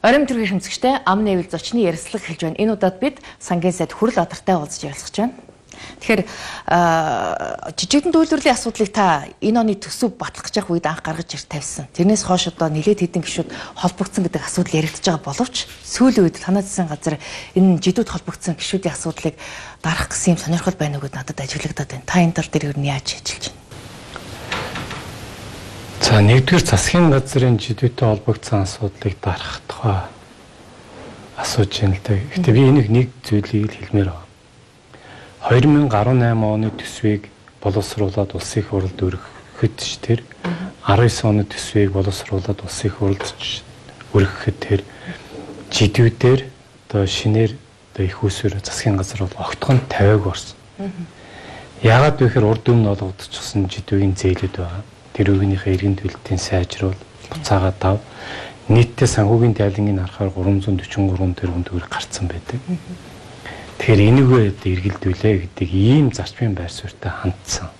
Орим төргийн хэмцэгчтэй ам нэвэл зочны ярилцлага хэлж байна. Энэ удаад бид сангийн сайд хүрл адартай уулзаж ярилцж байна. Тэгэхээр жижигдэн үйлдвэрлэлийн асуудлыг та энэ оны төсөв батлах гэж байх үед анх гаргаж ирж тавьсан. Тэрнээс хойш одоо нэлээд хэдэн гишүүд холбогдсон гэдэг асуудал яригдж байгаа боловч сүүлийн үед танай засгийн газар энэ жидүүд холбогдсон гишүүдийн асуудлыг дарах гэсэн юм сонирхол байна уу гэдээ надад ажиглагдаад байна. Та энэ тал дээр юу яаж ажиллаж байна? За нэгдүгээр засгийн газрын жидүүтэй холбогдсон асуудлыг дарах тухай асууж байна л да. Гэтэ би энийг нэг зүйлийг хэлмээр байна. 2018 оны төсвийг боловсруулад улсын хурлд өргөхөд ч тэр 19 оны төсвийг боловсруулад улсын хурлд өргөхөд тэр жидүүдээр одоо шинээр одоо их усүр засгийн газар бол огтхон 50-аг орсон. Яагаад вэ гэхээр урд өмнө олгогдчихсон жидүүгийн зээлүүд байгаа тэр үеийнхээ иргэн төлөлтийн сайжруул буцаагаад дав. Нийтдээ санхүүгийн тайлангийн харахаар 343 тэрбум төгрөг гарцсан байдаг. Тэгэхээр энийгээ эргэлдүүлээ гэдэг ийм зарчмын байр суурьтай хандсан.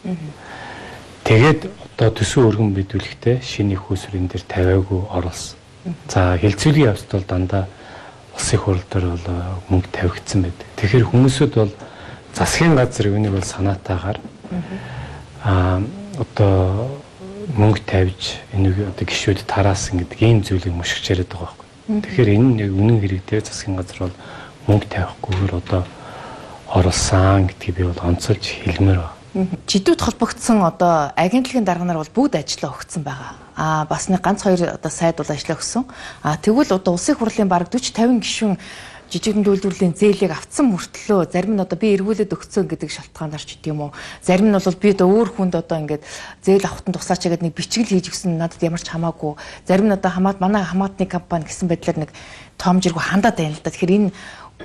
Тэгээд одоо төсөв өргөн бидүүлэхдээ шинэ их усрын дээр тавиагүй оруулсан. За хилцүүлгийн явцд бол дандаа улсын хурал дээр бол мөнгө тавигдсан байдаг. Тэгэхээр хүмүүсүүд бол засгийн газар үнийг бол санаатаагаар аа одоо мөнгө тавьж энийг одоо гişүүд тараасан гэдэг ийм зүйлийг мушгич яриад байгаа байхгүй. Тэгэхээр энэ нэг үнэн хэрэгтэй засгийн газар бол мөнгө тавихгүйгээр одоо оруулсан гэдгийг би бол онцолж хэлмээр байна. Жидүүд холбогдсон одоо агентлагийн дарга нар бол бүгд ажиллаа өгсөн байгаа. Аа бас нэг ганц хоёр одоо сайд бол ажиллаа өгсөн. Аа тэгвэл одоо улсын хурлын бараг 40 50 гишүүн жижигэн үйлдвэрлэлийн зээлийг авцсан мөртлөө зарим нь одоо би эргүүлээд өгсөн гэдэг шалтгаанаар ч гэдэм үү. Зарим нь бол би одоо өөр хүнд одоо ингээд зээл авахтан тусаач гэдэг нэг бичгэл хийж өгсөн надад ямар ч хамаагүй. Зарим нь одоо хамаат манай хамаатны компани гэсэн байдлаар нэг том жиргүү хандаад байна л да. Тэгэхээр энэ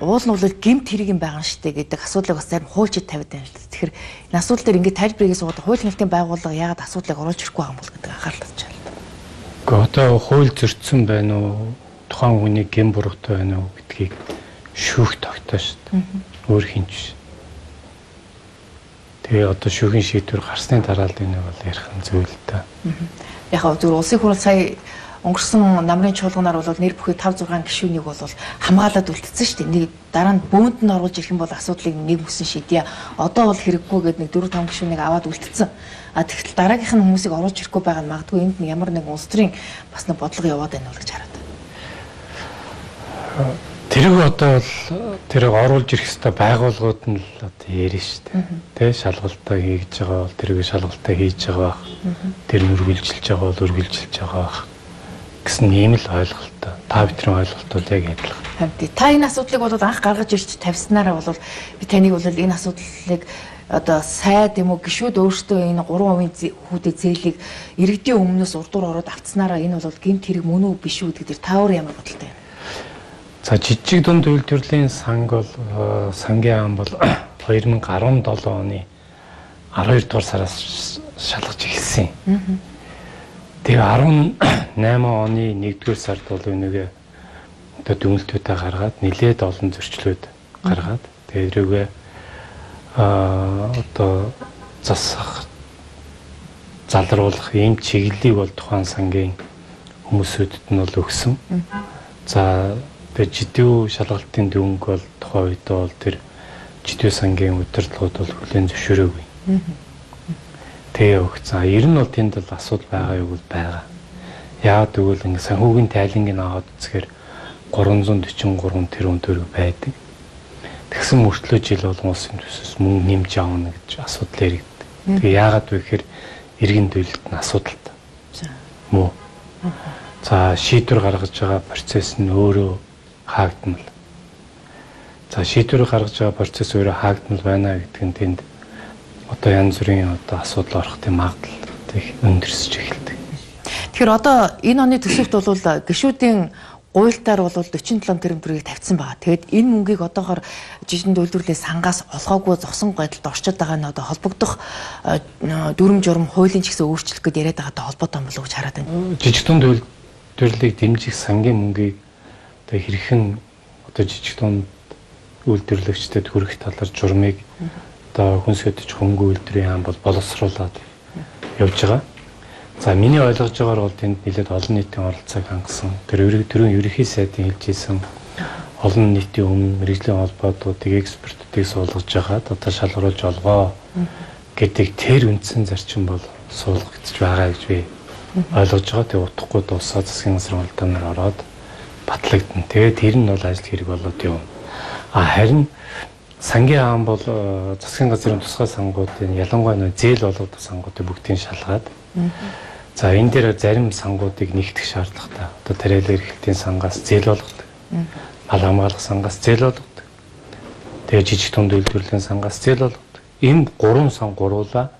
уул нь бол гимт хэрэг юм байгаа штэ гэдэг асуудлыг бас зарим хуульчид тавиад байна л да. Тэгэхээр энэ асуудал дээр ингээд тайлбарыг суугаад хууль нэлтийн байгууллага яагаад асуудлыг оруулж ирэхгүй байгаа юм бол гэдэг анхаарал татж байна. Гэхдээ одоо хууль зөрчсөн байна уу? тухайн хүний гэм буруутай байна уу гэдгийг шүүх тогтоо шүү дээ. Өөр хинч биш. Тэгээ одоо шүүхийн шийдвэр гарсны дараа л энэ бол ярих нь зөв л та. Яг хөө зөв улсын хурал сая өнгөрсөн намрын чуулганаар бол нэр бүхий 5 6 гишүүнийг бол хамгаалаад үлдсэн шүү дээ. Нэг дараа нь бөөнд нь оруулж ирэх юм бол асуудлыг нэг бүсэн шийдье. Одоо бол хэрэггүй гэдэг нэг 4 5 гишүүнийг аваад үлдсэн. А тэгтэл дараагийнх нь хүмүүсийг оруулж ирэхгүй байгаа нь магадгүй энд нь ямар нэг улс төрийн бас нэг бодлого яваад байна уу гэж хараад. Тэрийг одоо бол тэрийг оруулж ирэх хэвээр байгууллагууд нь л одоо ярина шүү дээ. Тэ шалгалтаа хийж байгаа бол тэрийг шалгалтаа хийж байгаа бах. Тэр үргэлжилж байгаа бол үргэлжилж байгаа бах гэсэн ийм л ойлголттой. Та бидний ойлголт бол яг адилхан. Хамт. Та энэ асуудлыг бол анх гаргаж ирж тавьснараа бол би таныг бол энэ асуудлыг одоо сайд юм уу гişүүд өөрсдөө энэ 3% хүүдээ зээлийг иргэдийн өмнөөс урдуур ороод авцснараа энэ бол гинт хэрэг мөн үү биш үү гэдэг таавар ямар бодолтой юм. За жижиг дунд үйлдвэрлэлийн санг бол э, сангийн ам бол 2017 оны 12 дугаар сараас шалгаж эхэлсэн. Тэгээ 18 оны 1-р сард бол энэгээ одоо дүнэлтүүдээ гаргаад нэлээд олон зөрчлөөд гаргаад тэгээ эрүүгээ а одоо засах залруулах ийм чиглэлийг бол тухайн сангийн хүмүүсүүдэд нь бол өгсөн. За Тэгээ жидүү шалгалтын дүнг бол тухайн үед бол тэр жидүү сангийн удирдлагууд бол хүлээн зөвшөөрөөгүй. Тэгээ өгцөн. Ер нь бол тэнд бол асуудал байгаа юу бол байгаа. Яагаад гэвэл ингээ санхүүгийн тайлангийг аваад үзэхээр 343 тэрбум төгрөг байдаг. Тэгсэн мөртлөө жил болгон улсын төсөөс мөнгө нэмж авна гэж асуудал яригддаг. Тэгээ яагаад вэ гэхээр иргэн төлөлт нь асуудалтай. Мөн. За шийдвэр гаргаж байгаа процесс нь өөрөө хаагдмал. За шийдвэр гаргаж байгаа процесс өөрөө хаагдмал байна гэдэг нь тэнд одоо янз бүрийн одоо асуудал орох тийм магадлал их өндөрсөж эхэлдэг. Тэгэхээр одоо энэ оны төсөвт бол гişүүдийн гуйлтаар бол 47 тэрбум төгрөгийг тавьсан байгаа. Тэгэд энэ мөнгийг одоохоор жижигэн үйлдвэрлэлийн сангаас олгоогүй зогсон байдалд орчод байгаа нь одоо холбогдох дүрм журм хуулийн ч гэсэн өөрчлөх гэдээ яриад байгаатай холбоотой юм болов уу гэж хараад байна. Жижигэн үйлдвэрлэлийг дэмжих сангийн мөнгийг одоо хэрхэн одоо жижиг дунд үйлдвэрлэгчдэд хүрэх талаар журмыг одоо хүнс хөдөж хөнгө үйлдвэрийн хаан бол боловсруулад явж байгаа. За миний ойлгож байгаагаар бол тэнд нэлээд олон нийтийн оролцоог хангасан. Тэр төрийн ерөнхий сайдын хэлжсэн олон нийтийн өмнө мэрэгжлийн холбоотуудыг экспертүүдийг суулгаж байгаад одоо шалгаруулж олгоо гэдэг тэр үндсэн зарчим бол суулгагдж байгаа гэж би ойлгож байгаа. Тэгээ утгагүй дуусаа засгийн сургалтанаар ороод батлагдана. Тэгээд тэр нь бол ажил хэрэг болоод юм. А харин сангийн хаан бол э, засгийн газрын тусгай сангуудын ялангуяа нөө зээл болоод сангуудыг бүгдийг шалгаад за энэ дээр зарим сангуудыг нэгтгэх шаардлагатай. Одоо тариалал эрхлэлтийн сангаас зээл болгодог. Мал хамгаалах сангаас зээл болгодог. Тэгээ жижиг тунд үйлдвэрлэлийн сангаас зээл болгодог. Энэ гурван сан гуруула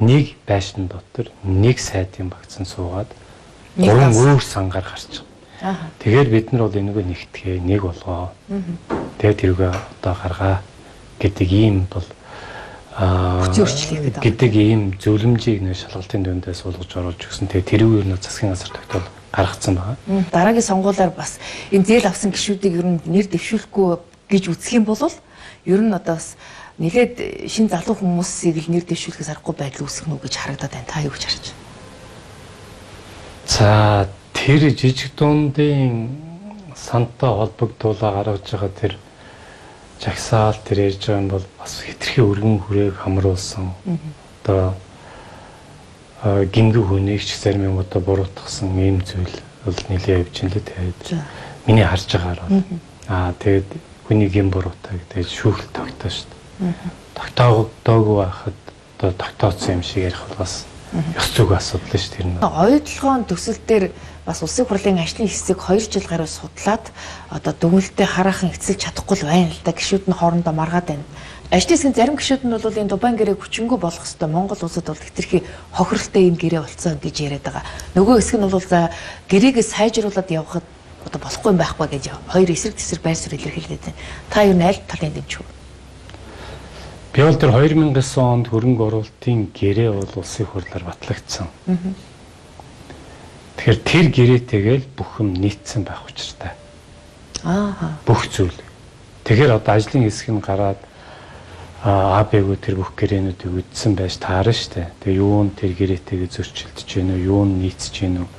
нэг байшин дотор нэг сайдын багцсан суугаад гурван өөр сангаар гарч байгаа. Тэгэхээр бид нар бол энэгээ нэгтгэе, нэг болгоо. Тэгээд тэрүүгээ одоо гаргаа гэдэг ийм бол өөрчлөлт гэдэг ийм зөвлөмжийг нэ шалгалтын дүндээс суулгаж оруулж өгсөн. Тэгээ тэрүүгээр нь засгийн газар тогтоол гаргацсан байгаа. Дараагийн сонгуулиар бас энэ зээл авсан гишүүдийг ер нь нэр дэвшүүлэхгүй гэж үзэх юм бол ер нь одоо бас нэлээд шин залуу хүмүүсийг л нэр дэвшүүлэхээс аргагүй байдал үүсэх нү гэж харагдаад байна. Та юу гэж харж байна? За тэр жижиг дундын сантай холбогдуулаа гаргаж байгаа тэр жагсаал тэр ярьж байгаа юм бол бас хитрхи өргөн хүрээг хамруулсан. Одоо гингүү хүнийг ч зарим юм одоо буруутгасан ийм зүйл бол нэлээ явж ин л тэгээд миний харж байгаагаар бол. Аа тэгээд хүний гин буруутаг. Тэгээд шүүхэл тогтоо шүү дээ тогтоогдоогүй байхад одоо тогтооцсон юм шиг ярих бол бас ёс зүг асуудал шүү дээ. Оюутлогоон төсөл дээр бас улсын хурлын ажлын хэсэг 2 жил гаруй судлаад одоо дүгнэлтэд хараахан эцэлж чадахгүй л байна л да. Гишүүд нь хоорондоо маргаад байна. Ажлын хэсгийн зарим гишүүд нь бол энэ Дубайн гэрээг хүчингү болох хэвээр Монгол улсад бол хэтэрхий хохиролтой энэ гэрээ болцсон гэж яриад байгаа. Нөгөө хэсэг нь бол за гэрээгээ сайжруулад явхад одоо болохгүй юм байхгүй гэж хоёр эсрэг тесрэг байр суурь илэрхийлээд байна. Та юу найл талын дэмжүү? Би бол тэр 2009 онд хөрөнгө оруулалтын гэрээ бол улсын хурлаар батлагдсан. Тэгэхээр тэр гэрээтэйгээл бүх юм нийцсэн байх учиртай. Аа. Бүх зүйл. Тэгэхээр одоо ажлын хэсэг нь гараад АБ-гүү тэр бүх гэрээнүүдийг үдсэн байж таарна штэ. Тэгээ юу нь тэр гэрээтэйгээ зөрчилдөж гэнэ үү, юу нь нийцэж гэнэ үү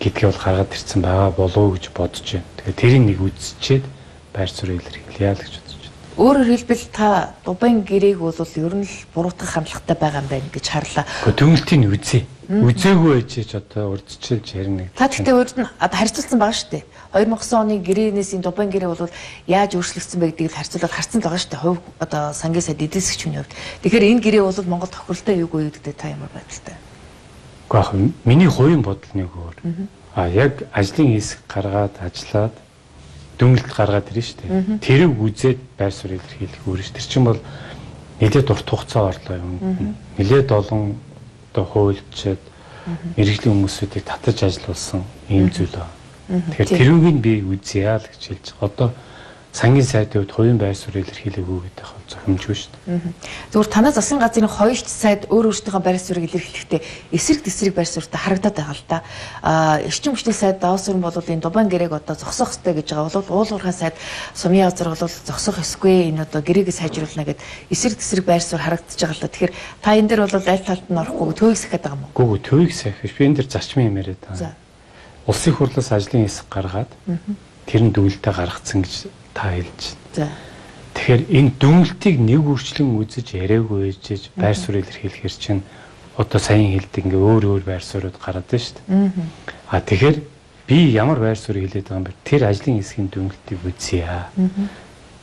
гэдгийг бол гаргаад ирсэн байгаа болов уу гэж бодож байна. Тэгээ тэрийг нэг үдсчихэд байр суурь илэрхийлье л гэж Өөрөөр хэлбэл та дубайн гэрээг бол ер нь л буруутгах хандлагатай байгаа юм байна гэж харлаа. Гэхдээ төгөлтийн үзье. Үзээгүй ээжж одоо урдчилж ярина. Та гэхдээ өөрөд нь одоо харьцуулсан байгаа шүү дээ. 2009 оны гэрээнээс энэ дубайн гэрээ бол яаж өөрчлөгдсөн бэ гэдгийг харьцуулаад харцсан байгаа шүү дээ. Хувь одоо сангийн сайд эдээсгчмийн хувьд. Тэгэхээр энэ гэрээ бол Монгол тохиролтой юугүй гэдэг та ямар байдалтай? Гэхдээ миний хувийн бодол нэг өөр. А яг ажлын хэсэг гаргаад ажиллаад дүнэлт гаргаад ирнэ шүү дээ. Тэрийг үзээд байр суурь илэрхийлэх өөр ш. Тэр чинь бол нэлээд урт хугацаа орлоо юм. Нэлээд олон одоо хуульчид мэрэгжлийн хүмүүсүүдийг татаж ажиллуулсан ийм зүйл байна. Тэгэхээр тэрүүг нь би үзье л гэж хэлж. Одоо сангийн сайдын хувьд хувийн байр суурь илэрхийлээгүй гэдэг нь зохимжгүй шүү дээ. Зүгээр танаа засгийн газрын хоёрч сайд өөр өөртөө байр суурийг илэрхийлэхдээ эсрэг тесрэг байр суурьтай харагдаад байгаа л да. Аа эрчим хүчний сайд даваас өрн бол энэ Дубайн гэрээг одоо зогсоох хэрэгтэй гэж байгаа бол уулуурхай сайд сумын газар бол зогсоох эсгүй энэ одоо гэрээгээ сайжруулна гэд эсрэг тесрэг байр суурь харагдаж байгаа л да. Тэгэхээр та энэ дээр бол аль талд нь орохгүй төвийг сахиад байгаа юм уу? Гүү төвийг сахих. Би энэ дээр зарчмын юм яриад байгаа. Улсын хурлаас ажлын хэсэг гаргаад тэр нь дүгэлтэд гаргацсан гэж та хэлж байна. За. Тэгэхээр энэ дүнэлтийг нэг үрчлэн үзэж яриаггүй ээжж байр суурь илэрхийлэхэр чинь одоо сайн хэлдэг ингээ өөр өөр байр суурьуд гараад байна шүү дээ. Аа тэгэхээр би ямар байр суурь хэлээд байгаа юм бэ? Тэр ажлын хэсгийн дүнэлтийг үзье аа.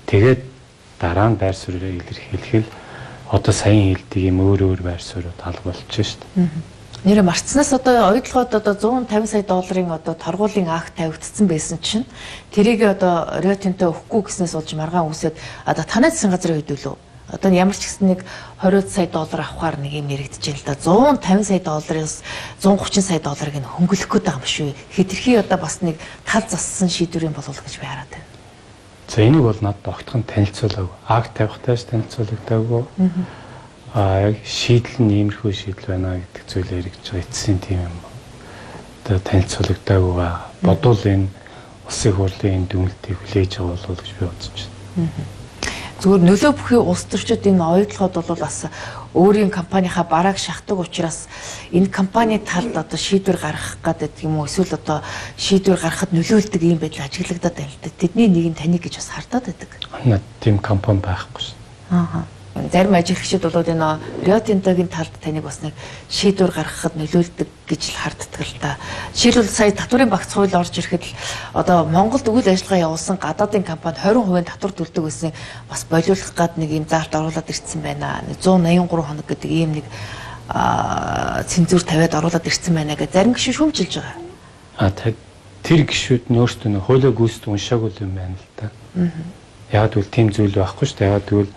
Тэгээд дараа нь байр суурьаа илэрхийлэхэл одоо сайн хэлдэг юм өөр өөр байр суурьуд алга болчихно шүү дээ. Нэрэ марцнаас одоо ойдлогоод одоо 150 сая долларын одоо торгуулийн акт тавигдсан байсан чинь тэрийг одоо Риотинтой өгөхгүй гэснээс болж маргаан үсээд одоо танай засгийн газрын үлээ. Одоо ямар ч гэсэн нэг 20 сая доллар авахаар нэг юм байна л да. 150 сая доллараас 130 сая долларыг нь хөнгөлөх гээд байгаа юм шүү. Хитрхи одоо бас нэг тал зассан шийдвэр юм болов гэж би хараад байна. За энийг бол надад огтхон танилцуулаагүй. Акт тавихтайч танилцуулагдаагүй. Аа а яг шийдэл нь иймэрхүү шийдэл байна гэдэг зүйл яригдж байгаа эцсийн тийм юм. Одоо танилцуулагдаагүй ба бодвол энэ улсын хурлын энэ дүнэлтийг хүлээж байгаа болов гэж би бодож байна. Зүгээр нөлөө бүхий улс төрчид энэ ойлгоход бол бас өөрийн компанийнхаа барааг шахдаг учраас энэ компани талд одоо шийдвэр гаргах гэдэг юм уу эсвэл одоо шийдвэр гаргахад нөлөөлдөг юм байдал ажиглагдаад байна л да. Тэдний нэг нь таныг гэж бас хардаад байдаг. Наад тийм компани байхгүй шүү. Аа зарим ажиглагчид бол энэ биотинтогийн талд таныг бас нэг шийдвэр гаргахад нөлөөлдөг гэж л харддаг л та. Жишээлбэл сая татврын багц хууль орж ирэхэд л одоо Монголд үйл ажиллагаа явуулсан гадаадын компани 20% татвар төлдөг гэсэн бас болиулах гад нэг юм заалт оруулаад ирсэн байна. 183 хоног гэдэг ийм нэг цензур тавиад оруулаад ирсэн байна гэж зарим гişүү шүүмжилж байгаа. А тэр гişүүд нь өөрсдөө хуулийг гүйцэд уншаагүй юм байна л та. Яг тэгвэл тийм зүйл байхгүй шүү дээ. Яг тэгвэл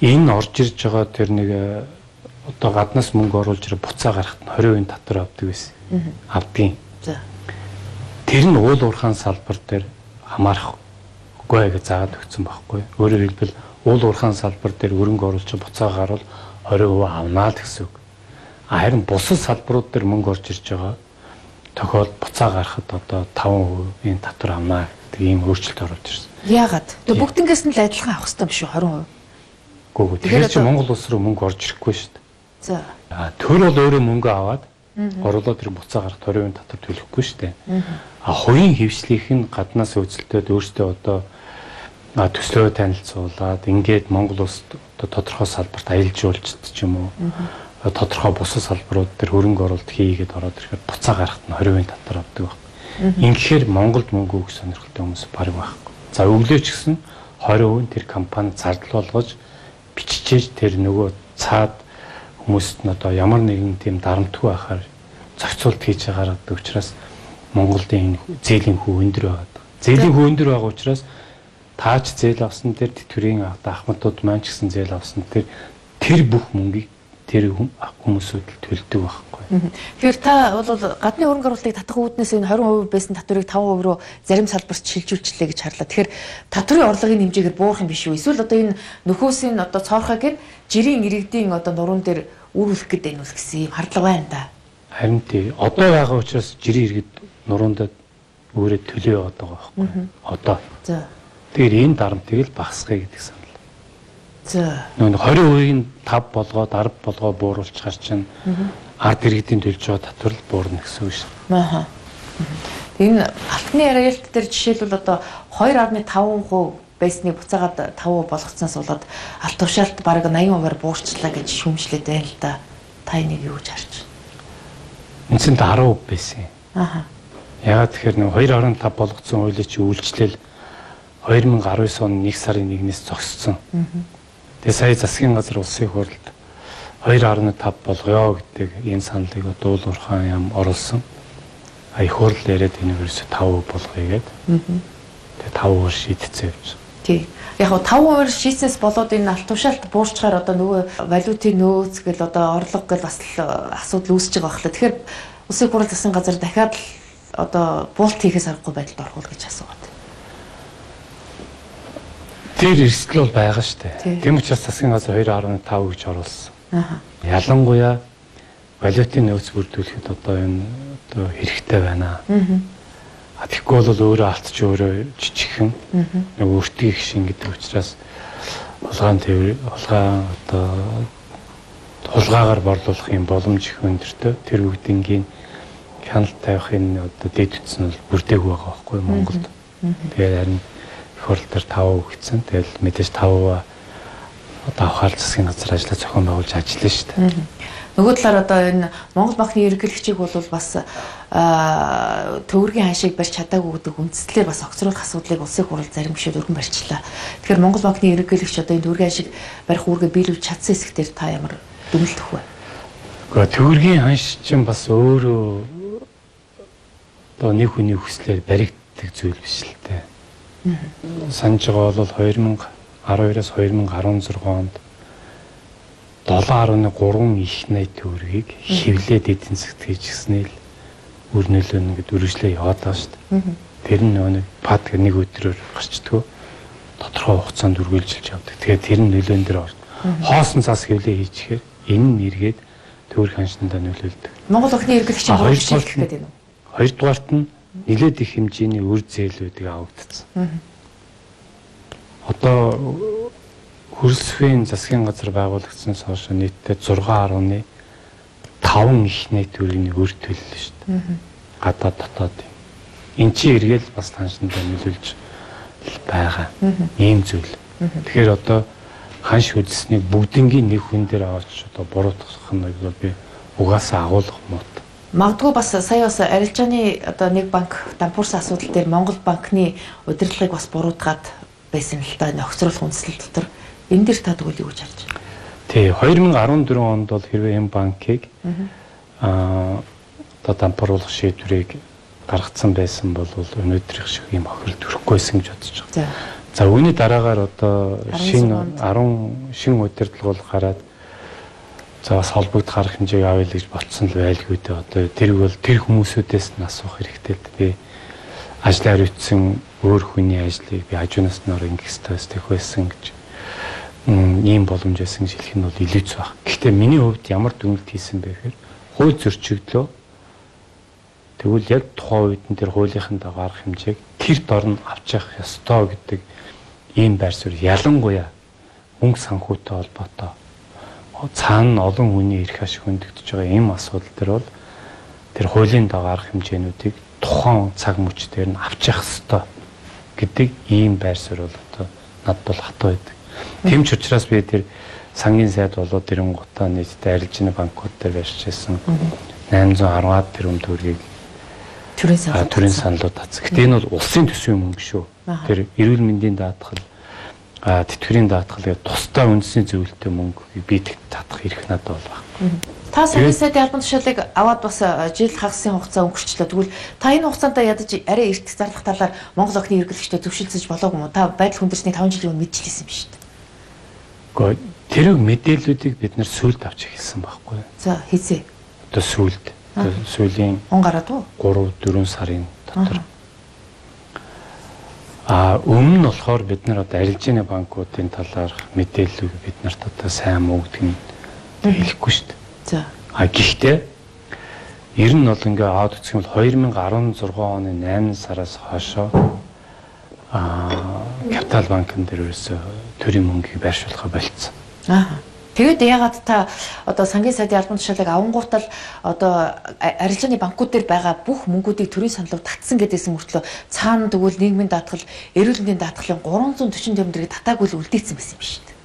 энэ орж ирж байгаа тэр нэг э, одоо гаднаас мөнгө оруулж ирээ буцаа гарахт нь 20% татвар авдаг байсан. Авдгийн. За. Тэр нь уул уурхаан салбар дээр хамаарахгүй гэж заагаад өгсөн байхгүй. Өөрөөр хэлбэл уул уурхаан салбар дээр өрөнгө оруулж буцаа гарвал 20% авнаа л гэсэн үг. Харин бусад салбарууд дээр мөнгө орж ирж байгаа тохиолд буцаа гарахад одоо 5%-ийн татвар авнаа гэдэг ийм өөрчлөлт орж ирсэн. Яагаад? Бүгднгээс нь л адилхан авах хэрэгтэй биш үү 20%? Гүү. Тэгэхээр чи Монгол улс руу мөнгө орж ирэхгүй шүү дээ. За. А төр бол өөрөө мөнгө аваад орлоо тэр буцаа гарах 20% татвар төлөхгүй шүү дээ. А хувийн хөвшлийнх нь гаднаас үзэлтээд өөртөө одоо төслөө танилцуулаад ингээд Монгол улс одоо тодорхой салбарт аялал жуулчд ч юм уу тодорхой бусад салбарууд дээр хөрөнгө оруулалт хийгээд ороод ирэхээр буцаа гарахт нь 20% татвар авдаг баг. Ингээд Монголд мөнгө өгөх сонирхолтой хүмүүс баг байхгүй. За өглөөч гэсэн 20% тэр компани зардал болгож биччихээж тэр нөгөө цаад хүмүүст нь одоо ямар нэгэн тийм дарамтгүй байхаар зохицуулт хийж байгаадаг учраас Монголын зээлийн хүү өндөр байгаа. Зээлийн хүү өндөр байгаа учраас таач зээл авсан тэр тэтгэврийн ахмадууд маань ч гэсэн зээл авсан тэр тэр бүх мөнгийг тэр хүмүүсүүд төлдөг баг. Тэгэхээр та бол гадны хөрөнгө оруулалтыг татах үүднээс энэ 20% байсан татварыг 5% руу зарим салбарт шилжүүлчлээ гэж харлаа. Тэгэхээр татврын орлогын хэмжээгээр буурах юм биш үү? Эсвэл одоо энэ нөхөөсийн одоо цоорхоо гээд жирийн иргэдийн одоо нуруун дээр үрүүлэх гэдэг энэ үл гэсэн юм хардлага байна да. Харин тий. Одоо байгаа учраас жирийн иргэд нуруундаа өөрөд төлөө яваад байгаа байхгүй. Одоо. За. Тэгэхээр энэ дарамтыг л багасгая гэдгсэн. За. Нөгөө 20%-ийн 5 болгоо 10 болгоо бууруулчихар чинь ард иргэдийн төлж байгаа татвар л буурна гэсэн үг шин. Аа. Энэ алтны яриалт дээр жишээлбэл одоо 2.5% байсныг буцаагаад 5% болгоцсноос болоод алт тушаалт бараг 80%-аар буурчлаа гэж шүүмжлээд байна л да. Та энийг юу гэж харж байна? Эцэнд 10% байсан. Аа. Яагаад тэгэхээр нэг 2.5 болгоцсон хуулийг чи үйлчлэл 2019 оны 1 сарын 1-ээс зогссон. Тэгээ сая засгийн газар улсын хурлд 2.5 болгоё гэдэг энэ саналыг дуул уурхаан ям оруулсан. А их хурл яриад энэ ерөөсө 5 болгоё гэдэг. Тэгээ 5 өөр шийдцээ явж. Тий. Яг нь 5 өөр шийдсээс болоод энэ алт тушаалт буурчаар одоо нөгөө валютын нөөц гэл одоо орлого гэл бас асуудал үүсэж байгаа хэрэг. Тэгэхээр улсын хурл засгийн газар дахиад л одоо буулт хийхээс аргагүй байдалд орох уу гэж асууад. Тэр эрсдэл бол байгаа шүү дээ. Тэм учраас засгийн газар 2.5 гэж оруулсан. Аа. Ялангуяа валютын нөөц бүрдүүлэхэд одоо энэ одоо хэрэгтэй байна. Аа. Тэгэхгүй бол өөрөө алтч өөрөө жижигхэн нэг өртгийг шин гэдэг учраас улгаан тээвэр улгаан одоо хулгаагаар борлуулах юм боломж их өндөртөө тэр бүгднгийн хяналт тавихын одоо дэд үтс нь бол бүрдээг байгаа байхгүй Монголд. Тэгээд харин хурл дээр 5 өгсөн. Тэгэл мэдээж 5 одоо авахаар засгийн газар ажиллаа зохион байгуулж ажиллана шүү дээ. Нөгөө талаар одоо энэ Монгол банкны ерөнхийлөгчийг бол бас төвөргийн ханшийг барьж чадаагүй гэдэг үндслээр бас огцруулах асуудлыг улсын хурал зарим гишүүд өргөн барьчлаа. Тэгэхээр Монгол банкны ерөнхийлөгч одоо энэ төвөргийн ханшийг барих үүргээ биелүүлж чадсан хэсэг дээр та ямар дүгнэлт өгөх вэ? Гэхдээ төвөргийн ханш чинь бас өөрөө одоо нэг хүний хүслээр баригддаг зүйл биш л дээ. Санаж байгаа бол 2000 12-оос 2016 онд 7.3 их найт төгрөгийг хевлээд эдийн засгт хийжсэний л үр нөлөө нэгэд үргэлжлээ яваад байгаа шүү дээ. Тэр нь нэг пад нэг өдрөөр гарчдгөө тодорхой хугацаанд үргэлжилж явдаг. Тэгэхээр тэр нь нөлөөн дээр орно. Хоосон цаас хевлээ хийчихээр энэ нь эргээд төгрөг ханшиндаа нөлөөлдөг. Монгол охины эргэлэгчийн хоёрдугаарт нь хоёрдугаарт нь нэлээд их хэмжээний үр зээлүүдийг авагдсан одоо хөрсвийн засгийн газар байгуулагдсанаас хойш нийтдээ 6.5 их нийт төгрөгийн өр төлөлөө шүү дээ. Гадаад дотоод. Эн чинь эргээл бас таншиндаа нөлөөлж байгаа. Ийм зүйл. Тэгэхээр одоо ханш үзснийг бүгднгийн нэг хүн дээр аваач одоо буруутгах нь би угаасаа агуулгах мод. Магадгүй бас сая бас арилжааны одоо нэг банк дампуурсан асуудал дээр Монгол банкны удирдлагыг бас буруутгаад байсан л да нөхцөлөх үндэслэл дотор энэ дэр та тэгвэл юу гэж харж байна? Тий 2014 онд бол хэрвээ энэ банкыг аа одоо дампууруулах шийдвэрийг гаргацсан байсан бол өнөөдрийнх шиг юм охирол төрөхгүйсэн гэж бодож байгаа. За үүний дараагаар одоо шин 10 шин удирдлага бол гараад за бас холбогд гарах хэмжээг авъя л гэж болцсон л байлгүй дээ. Одоо тэр бол тэр хүмүүсүүдээс нь асуух хэрэгтэй л би ажлаа хариуцсан өөр хүний ажлыг би ажуунаас нь ингэх стресс тэх байсан гэж ийм боломж байсан гэж хэлэх нь бол илүү зүг баг. Гэхдээ миний хувьд ямар дүнэлт хийсэн бэ гэхээр хууль зөрчигдлөө тэгвэл яг тухайн үед нь тэр хуулийнхын дагуу гарах хэмжээг тэр дор нь авч явах ёстой гэдэг ийм байр суурь ялангуяа мөнгө санхүүтэй холбоотой цаана олон хүний эрх ашиг хөндөгдөж байгаа ийм асуудал төр бол тэр хуулийн дагуу гарах хэмжээнүүдийг тухайн цаг мөч дээр нь авч явах ёстой гэдэг ийм байр суурь бол одоо над бол хатуу байдаг. Тэм ч учраас би тэр сангийн сайд болоод ирэнгутаа нийтдээ арилжааны банкуд дээр барьчихсан 810-аад тэрбум төгрөгийг төрийн санал төрийн саналууд татсан. Гэтэ энэ бол улсын төсвийн мөнгө шүү. Тэр эрүүл мэндийн даатгал тэтгэврийн даатгал гэдэг тусдаа үндэсний зөвлөлтөй мөнгө бий татах хэрэг надад бол байна. Та сайдын албан тушаалыг аваад бас жил хагасын хугацаа өнгөрчлөө. Тэгвэл та энэ хугацаанд ядаж арай эрт зарлах талаар Монгол охины эргэлэгчтэй зөвшөлдөж болоогүй мó? Та байдал хүндэрсний 5 жилийн өмнө мэдчихсэн юм шүү дээ. Гэхдээ тэрэг мэдээллүүдийг бид нэр сүлд авч эхэлсэн байхгүй юу? За хийзээ. Одоо сүлд. Сүлийн он гараад уу? 3 4 сарын дотор. А өмнө нь болохоор бид нар одоо арилжааны банкуудын талаарх мэдээллийг бид нарт одоо сайн муу гэдэг нь хэлэхгүй шүү дээ. За. А гэхдээ ер нь бол ингээ аваад үзэх юм бол 2016 оны 8 сараас хойшоо а капитал банкн дээр ерөөсө төрийн мөнгийг байршуулах болцсон. Аа. Тэгээд ягаад та одоо сангийн сайдын албан тушаалыг авангуутал одоо арилжааны банкуд дээр байгаа бүх мөнгүүдийг төрийн саналаар татсан гэдээсэн мөртлөө цаана тэгвэл нийгмийн даатгал, эрүүл мэндийн даатгалын 340 тэмдэрийг татаагүй л үлдээсэн байсан юм шүү дээ.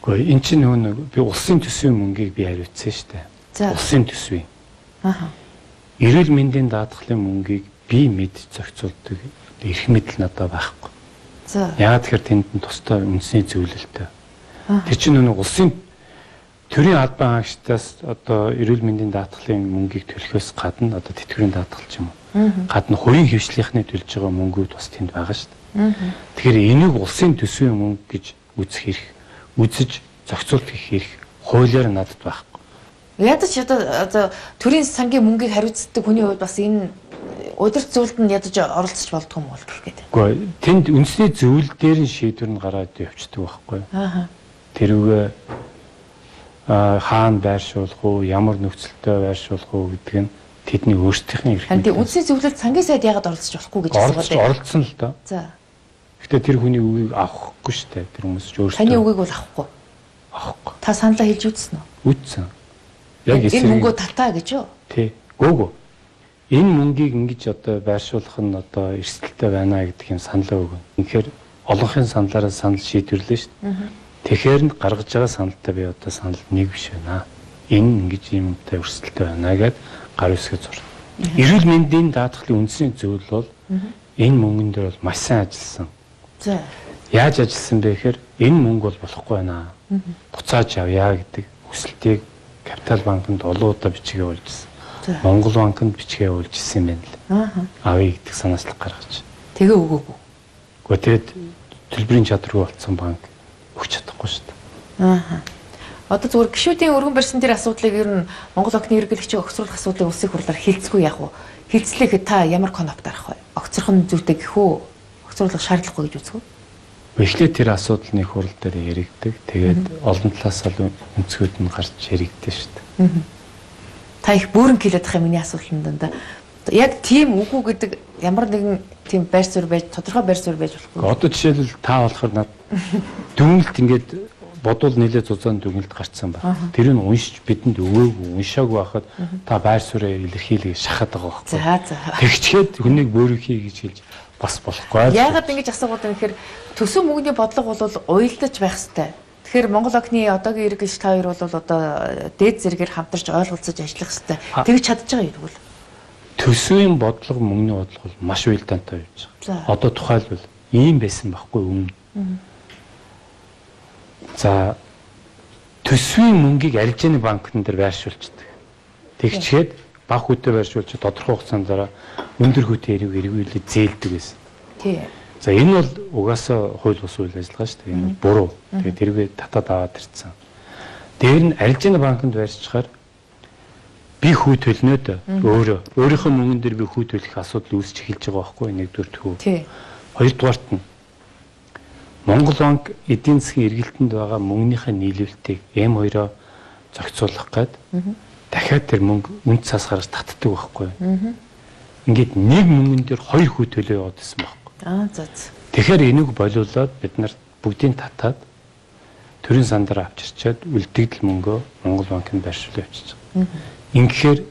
Гэхдээ эн чинь нөгөө би улсын төсвийн мөнгийг би хариуцсан шүү дээ. Улсын төсвийн. Аа. Эрүүл мэндийн даатгалын мөнгийг би мэд зохицуулдаг эрх мэдэл надад байхгүй. За. Яагаад тэгэхээр тэнд нь тусдаа үндэсний зөвлөлтөй Тэр чинь нэг улсын төрийн албан хаагчдаас одоо эрүүл мэндийн даатгалын мөнгийг төлөхөөс гадна одоо тэтгэврийн даатгал ч юм уу. Гадна хувийн хөвшлийнхний төлж байгаа мөнгүүд бас тэнд байгаа шүү дээ. Тэгэхээр энийг улсын төсвийн мөнгө гэж үзэх хэрэг, үзэж зохицуулах хэрэг хуулиар надад байхгүй. Ядаж одоо төрийн сангийн мөнгийг хариуцдаг хүний хувьд бас энэ удирд зөвлөлд нь ядаж оролцож болдгоо юм бол гэх гээд. Үгүй тэнд үндэсний зөвлөл дээр нь шийдвэр нь гараад явчихдаг байхгүй. Аа тэрүүгээ хаана байршуулах уу, ямар нөхцөлтэй байршуулах уу гэдэг нь тэдний өөрсдийнхээ эрх. Харин үндсний зөвлөлд сангийн сайд яагаад оролцож болохгүй гэж асуугаад байна. Оролцсон л доо. За. Гэтэ тэр хүний үгийг авахгүй шүү дээ. Тэр хүмүүс ч өөрсдөө. Таны үгийг бол авахгүй. Авахгүй. Та саналаа хэлж үзсэн үү? Үзсэн. Яг эсрэг. Энэ мөнгөө татаа гэж юу? Тий. Гүүгүү. Энэ мөнгийг ингэж одоо байршуулах нь одоо эрсдэлтэй байна гэдэг юм саналаа өгнө. Үнэхээр олонхын саналаараа санал шийдвэрлээ шүү дээ. Тэгэхээр нь гаргаж байгаа саналтай би одоо санал нэг биш байна. Энэ ингэж юмтай өрсөлдөлтэй байна гэд гар үсгээ зур. Эрүүл мэндийн даатгалын үндсийн зөвлөл бол энэ мөнгөн дээр бол маш сайн ажилласан. За. Яаж ажилласан бэ гэхээр энэ мөнгө бол болохгүй байна. Буцааж авъя гэдэг хүсэлтийг Капитал банкнд олон удаа бичгээ уулжсэн. Монгол банкнд бичгээ уулжсэн юм байна л. Аа. Авъя гэдэг санаачлаг гаргаж. Тэгээ өгөөгүй. Гэхдээ төлбөрийн чадваргүй болсон банк өгч чадахгүй шүү дээ. Аа. Одоо зүгээр гişүүдийн өргөн барьсан тэр асуудлыг ер нь Монгол охины эргэлэгчийг огцруулах асуудлыг улсын хурлаар хилцгүй яах вэ? Хилцлэхэд та ямар конопт арах вэ? Огцрох нь зүйтэй гэх үү? Огцруулах шаардлагагүй гэж үзэх үү? Эхлээд тэр асуудал нэг хурал дээр яригддаг. Тэгээд олон талаас нь өнцгүүд нь гарч яригддаг шүү дээ. Та их бүрэн хэлээд байгаа миний асуултанд дандаа Яг тийм үгүй гэдэг ямар нэгэн тийм байр суурь байж тодорхой байр суурь байж болохгүй. Одоо жишээлбэл та болохоор над дүнэлт ингээд бодвол нэлээд зузаан дүнэлт гарцсан байна. Тэрийг уншиж бидэнд өгөөгүй, уншаагүй байхад та байр суурьаа илэрхийлээ шахаад байгаа байхгүй. За за. Тэгчгээд хүнийг бөөрийнхий гэж хэлж бас болохгүй. Яагаад ингэж асуугаад байна гэхээр төсөө мөнгөний бодлого бол уялдаж байх хэрэгтэй. Тэгэхээр Монгол огны одоогийн иргэн ш та хоёр бол одоо дээд зэрэгээр хамтарч ойлголцож ажиллах хэрэгтэй. Тэгж чадж байгаа юм бол. Төсвийн бодлого мөнгөний бодлого бол маш уялдаантай байж байгаа. Одоо тухайлбал ийм байсан байхгүй өмнө. За төсвийн мөнгийг арилжааны банкн дээр байршуулчихдаг. Тэгчгээд баг хүүтэй байршуулж тодорхой хугацаанд дараа өндөр хүүтэй эрэг эргүүлээ зээлдэг байсан. Тий. За энэ бол угаасаа хууль бус үйл ажиллагаа шүү дээ. Энэ буруу. Тэгээд тэргээ татаад аваад ирсэн. Дээр нь арилжааны банкнд байршичаар би хүү төлнөөд өөрөө өөрийнхөө мөнгөн дээр би хүү төлөх асуудал үүсч эхэлж байгаа байхгүй нэгдүгээр тхүү. Хоёрдугаарт нь Монгол банк эдийн засгийн эргэлтэнд байгаа мөнгөнийхөө нийлүүлэлтийг М2-оо зохицуулах гээд дахиад тэр мөнгө үнд цаас гаргаж татдаг байхгүй. Ингээд нэг мөнгөн дээр хоёр хүү төлөө яваад байсан байхгүй. Аа за за. Тэгэхээр энийг болиулаад бид нар бүгдийг татаад төрийн сандраа авчирчаад үлдэгдэл мөнгөө Монгол банкнд байршуул явчихсан. Ингэхээр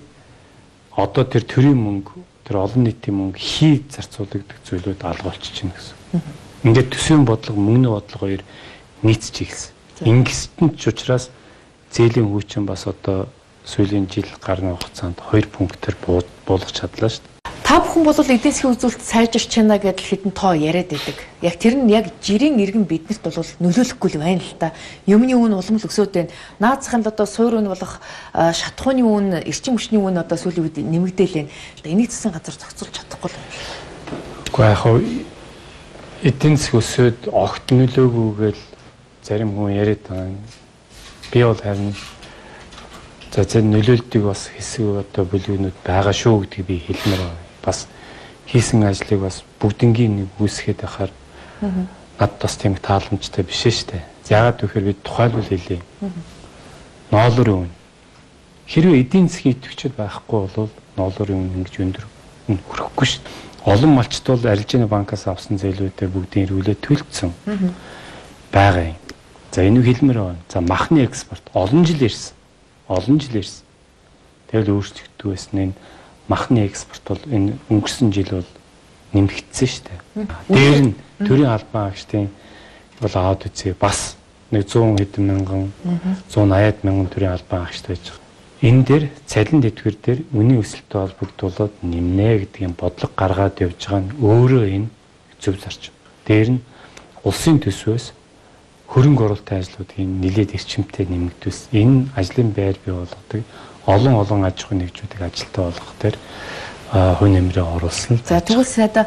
одоо тэр төрийн мөнгө тэр олон нийтийн мөнгө хий зарцуулагддаг зүйлүүд алга болчихно гэсэн. Ингээд төсвийн бодлого мөнгөний бодлого хоёр нийцж ихсэн. Ингэсэнд ч учраас зээлийн хүчин бас одоо сүүлийн жил гарны хугацаанд 2 пунктээр буулгах чадлаа шүү. Та бүхэн бол эдийн засгийн үзүүлэлт сайжирч байна гэдэл хэдэн тоо яриад байдаг. Яг тэр нь яг жирийн иргэн биднэрт бол нөлөөлөхгүй л байна л та. Юмны үн улам л өсөөд байна. Наацхан л одоо суур үн болох шатхууны үн, эрчим хүчний үн одоо сүүлийн үед нэмэгдээл байна. Энийг засгийн газар зохицуулж чадахгүй л байна. Гэхдээ яг эдийн засаг өсөөд огт нөлөөгүйгээл зарим хүн яриад байгаа. Би бол харин за зөв нөлөөлтийг бас хэсэг одоо бүлгүүнүүд байгаа шүү гэдгийг би хэлмээр байна. Бас хийсэн ажлыг бас бүгднгийн нэг үүсгээд байхаар над бас тийм тааламжтай биш дээ. Яагаад гэвэл би тухайлбал хэлье. Ноолорын үн. Хэрвээ эдийн засгийн идэвхжид байхгүй бол ноолорын үн ингэж өндөр хүрэхгүй дээ олон малчт бол арилжааны банкаас авсан зээлүүдээ бүгдийг эргүүлээд төлцсөн байгаа юм. За энэ хэлмээр байна. За махны экспорт олон жил ирсэн. Олон жил ирсэн. Тэгэл өөрчлөгддөг байсан энэ махны экспорт бол энэ өнгөрсөн жил бол нэмэгдсэн шүү дээ. Дээр нь төрийн албан агчдын бол аваад үзье бас нэг 100 хэдэн мянган 180 мянган төрийн албан агчд байж байгаа энэ дээр цалин тэтгэр дээр үнийн өсөлтөд холбогдуулаад нэмнэ гэдгийн бодлого гаргаад явж байгаа нь өөрөө энэ зөв зарчим. Дээр нь улсын төсвөөс хөрөнгө оруулалтын ажлуудын нэлээд эрчимтэй нэмэгдүүлс энэ ажлын байр бий болгодог олон олон аж ахуйн нэгжүүдийг ажилтаа болгох дээр хувь нэмрээ оруулсан. За тэгвэл сайда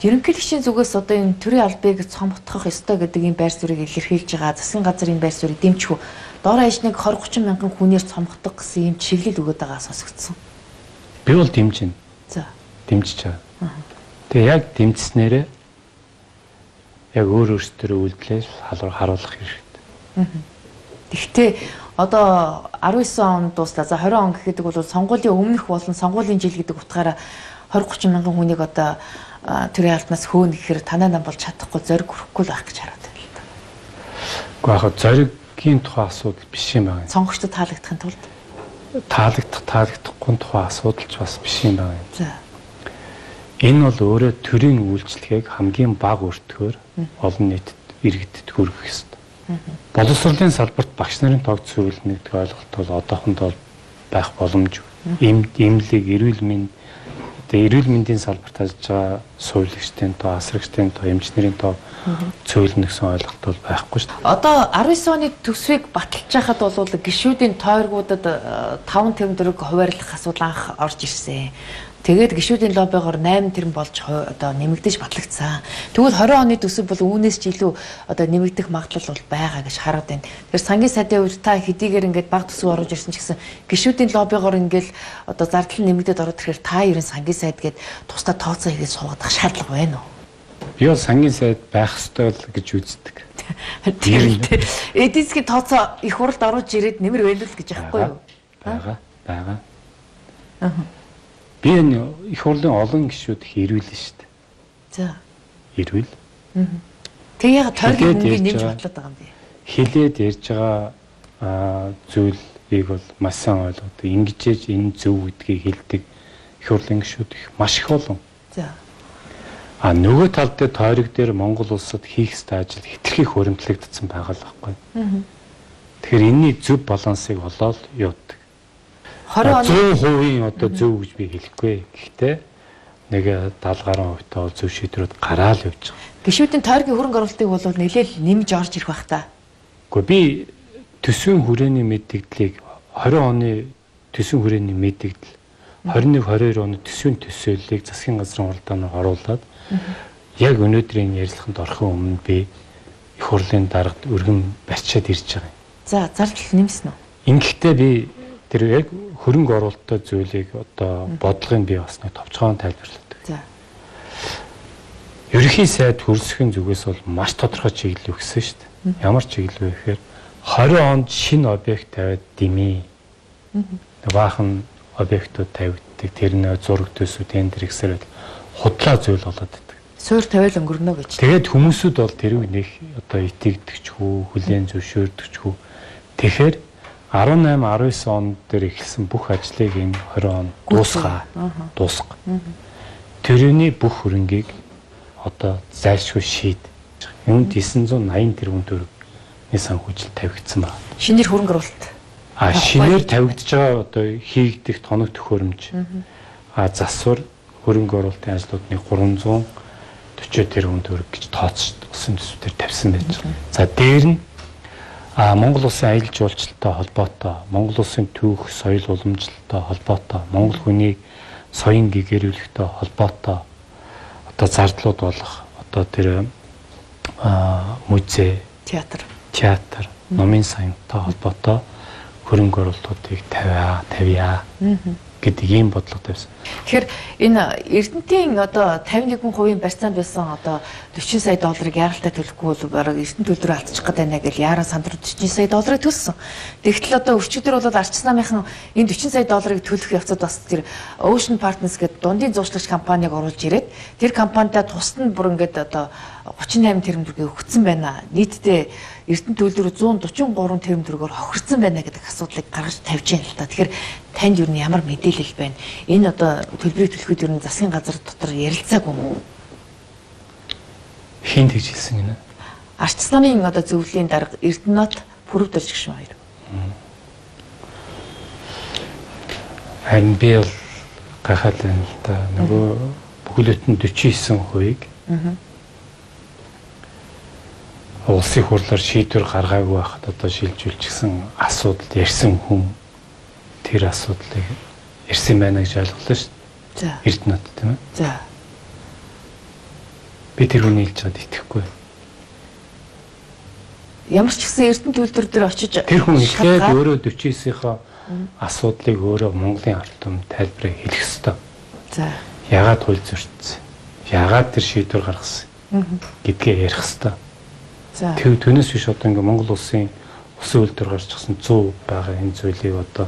ерөнхийлөгчийн зүгээс одоо энэ төрийн албыг цомготгох ёстой гэдэг энэ байр суурийг илэрхийлж байгаа засгийн газар энэ байр суурийг дэмжих үү? доор хаяж нэг 20 30 мянган хүнээр цомгодог гэсэн юм чиглэл өгöd байгаа сонсогдсон. Би бол дэмжинэ. За. Дэмжиж байгаа. Тэгээ яг дэмжснээрээ яг өөр өөрсдөө үйлдэлээр харуулах хэрэгтэй. Тэгвэл одоо 19 он дууслаа. За 20 он гэхэд бол сонгуулийн өмнөх болон сонгуулийн жил гэдэг утгаараа 20 30 мянган хүнийг одоо төрийн албанаас хөөнө гэхээр танаа нам болж чадахгүй зориг хүрхгүй л байх гэж хараад байна л да. Гэхдээ яг зориг гийн тухай асуудал биш юм байна. Сонгогчдод таалагдахын тулд таалагдах таалагдахгүй тухай асуудал ч бас биш юм байна. За. Энэ бол өөрөө төрийн үйлчлэгийг хамгийн бага өртгөөр олон нийтэд иргэдэд хүргэх. Боловсролын салбарт багш нарын тоог зөвлөнө гэдэг ойлголт бол одоохондоо байх боломжгүй. Им имлэг эрүүл мэнд тэгээ эрүүл мэндийн салбарт ажиллаж байгаа сувилагчдын тоо, асрагчдын тоо, эмчнэрийн тоо цөөлнө гэсэн ойлголт бол байхгүй шүү дээ. Одоо 19 оны төсвийг баталж байхад бол гişүүдийн тойргуудад 5 тэмдэрэг хуваарлах асуудал анх орж ирсэн. Тэгээд гişүүдийн лоббигоор 8 тэрэн болж одоо нэмэгдэж батлагдсан. Тэгвэл 20 оны төсөв бол үүнээс ч илүү одоо нэмэгдэх магадлал бол байгаа гэж хараад байна. Тэгэхээр сангийн сайдын үед та хэдийгээр ингээд баг төсөв оруулж ирсэн ч гэсэн гişүүдийн лоббигоор ингээд одоо зардал нэмэгдээд ороод ирэхээр та ерэн сангийн сайд гээд тусдаа тооцоо хийгээд суугаад шаардлага байна уу? Бол сангийн сайд байх ёстой л гэж үздэг. Тийм. Эдийн засгийн тооцоо их хуралд оруулж ирээд нэмэр байна л гэж аахгүй юу? Бага. Бага. Аа. Би энэ их хурлын олон гишүүд их ирүүлнэ шүү дээ. За. Ирүүл. Тэг яг мөнгөийг ярьж нэмж бодлоод байгаа юм би. Хилээд ярьж байгаа аа, зүйлийг бол маш сайн ойлгоод ингэжээж энэ зөв гэдгийг хэлдэг их хурлын гишүүд их маш их олон. За. А нөгөө тал дээр тойрог дээр Монгол улсад хийх ёстой ажил хэтэрхий хөрөмтлөгдсөн байгаа л байхгүй. Тэгэхээр энэний зөв балансыг олоод явдаг. 20 оны 100% одоо зөв гэж би хэлэхгүй. Гэхдээ нэг 70 гаруй хувьтай бол зөв шийдвэрүүд гараал явж байгаа. гişүүдийн тойргийн хөрөнгө оруулалтыг бол нэлээл нэмж орж ирэх бах та. Гэхдээ би төсвийн хүрээний мэдээллийг 20 оны төсвийн хүрээний мэдээлэл 21 22 оны төсвийн төсөөллийг засгийн газрын уралдаанаар оруулаад яг өнөөдрийн ярилцлаганд орохын өмнө би их хурлын дарагт өргөн барьчаад ирж байгаа юм. За зардал нэмсэн үү? Ингэхдээ би тэр яг хөрөнгө оруулалттай зүйлийг одоо бодлогын би бас нэг товчхон тайлбарладаг. За. Ерөнхий сайд хөрсөхийн зүгээс бол маш тодорхой чиглэл өгсөн шүү дээ. Ямар чиглэл вэ гэхээр 20 онд шинэ объект тавиад димээ. Баахан объектууд тавигддаг. Тэр нөө зураг төсөө тендер гэсээр худлаа зүйл болоод байдаг. Суур тавиал өнгөрнө гэж. Тэгээд хүмүүсүүд бол тэрийг нэг одоо итгэдэгчгүй, хүлээн зөвшөөрдөгчгүй. Тэгэхээр 18 19 он дээр эхэлсэн бүх ажлыг энэ 20 он дуусгаа. Дуусга. Тэрний бүх хөрөнгийг одоо зайлшгүй шийд. Энэ 980 тэрбум төгрөгийн санхүүжилт тавигдсан байна. Шинээр хөрөнгө оруулалт. А шинээр тавигдж байгаа одоо хийгдэх тоног төхөөрөмж. А засвар хөрөнгө оруулалтын ажлуудны 340 тэрбум төгрөг гэж тооцсон төсвөр тавьсан байж байгаа. За дээр нь а Монгол улсын аялал жуулчлалтай холбоотой, Монгол улсын түүх, соёл уламжлалтай холбоотой, Монгол хүний соён гэгэрүүлэхтэй холбоотой одоо зардлууд болох одоо тэр а музей, Театр. театр, номын саянтай холбоотой хөрөнгө оруулалтуудыг тавиа, тавиа гэдэг ийм бодлого тавьсан. Тэгэхээр энэ Эрдэнтийн одоо 51% барьцаанд байсан одоо 40 сая долларыг яаралтай төлөхгүй бол бараг Эрдэнэт төлрөө алдчих гээд байна гэж яаран сандруу 40 сая долларыг төлсөн. Тэгтэл одоо өчигдөр бол Арчс намынхан энэ 40 сая долларыг төлөх явцад бас тэр Ocean Partners гэдэг дундын зуучлагч компанийг оруулж ирээд тэр компанидаа тусад нь бүр ингээд одоо 38 тэрбум төгрөгийг өгсөн байна. Нийтдээ Эрдэнэт төлрөө 143 тэрбум төгрөгөөр хохирцсан байна гэдэг асуудлыг гаргаж тавьж байна л та. Тэгэхээр танд юу ямар мэдээлэл байна? Энэ одоо төлбөрийг төлөхөд юу засгийн газар дотор ярилцаагүй юм уу? Хин тэгж хэлсэн гинэ. Арчс намын одоо зөвлөлийн дарга Эрдэнэт пүрвдэрж гişүн хоёр. Харин би бол гахаад байна л да. Нөгөө бүхлөт нь 49%-ийг улсын хурлаар шийдвэр гаргаагүй байхад одоо шилжүүлчихсэн асуудал ярьсан хүн тэр асуудлыг ярьсан байна гэж ойлголоо шүү За. дээ. Эрдэнэт тийм ээ. За. Би тэр хүний хэлж байгаад итгэхгүй. Ямар ч гэсэн Эрдэнэт төлдөр дээр очиж Тэр хүн шалгаад- өөрөө 49-ийнхоо асуудлыг өөрөө Монголын ард түмэнд тайлбарыг хэлэх ёстой. За. Ягаад хууль зөрчсөн? Ягаад тэр шийдвэр гаргасан? гэдгээ ярих ёстой. Тэг түүнээс биш одоо ингээ Монгол улсын усын үйлдвэр гарчихсан 100 байгаа энэ зүйлийг одоо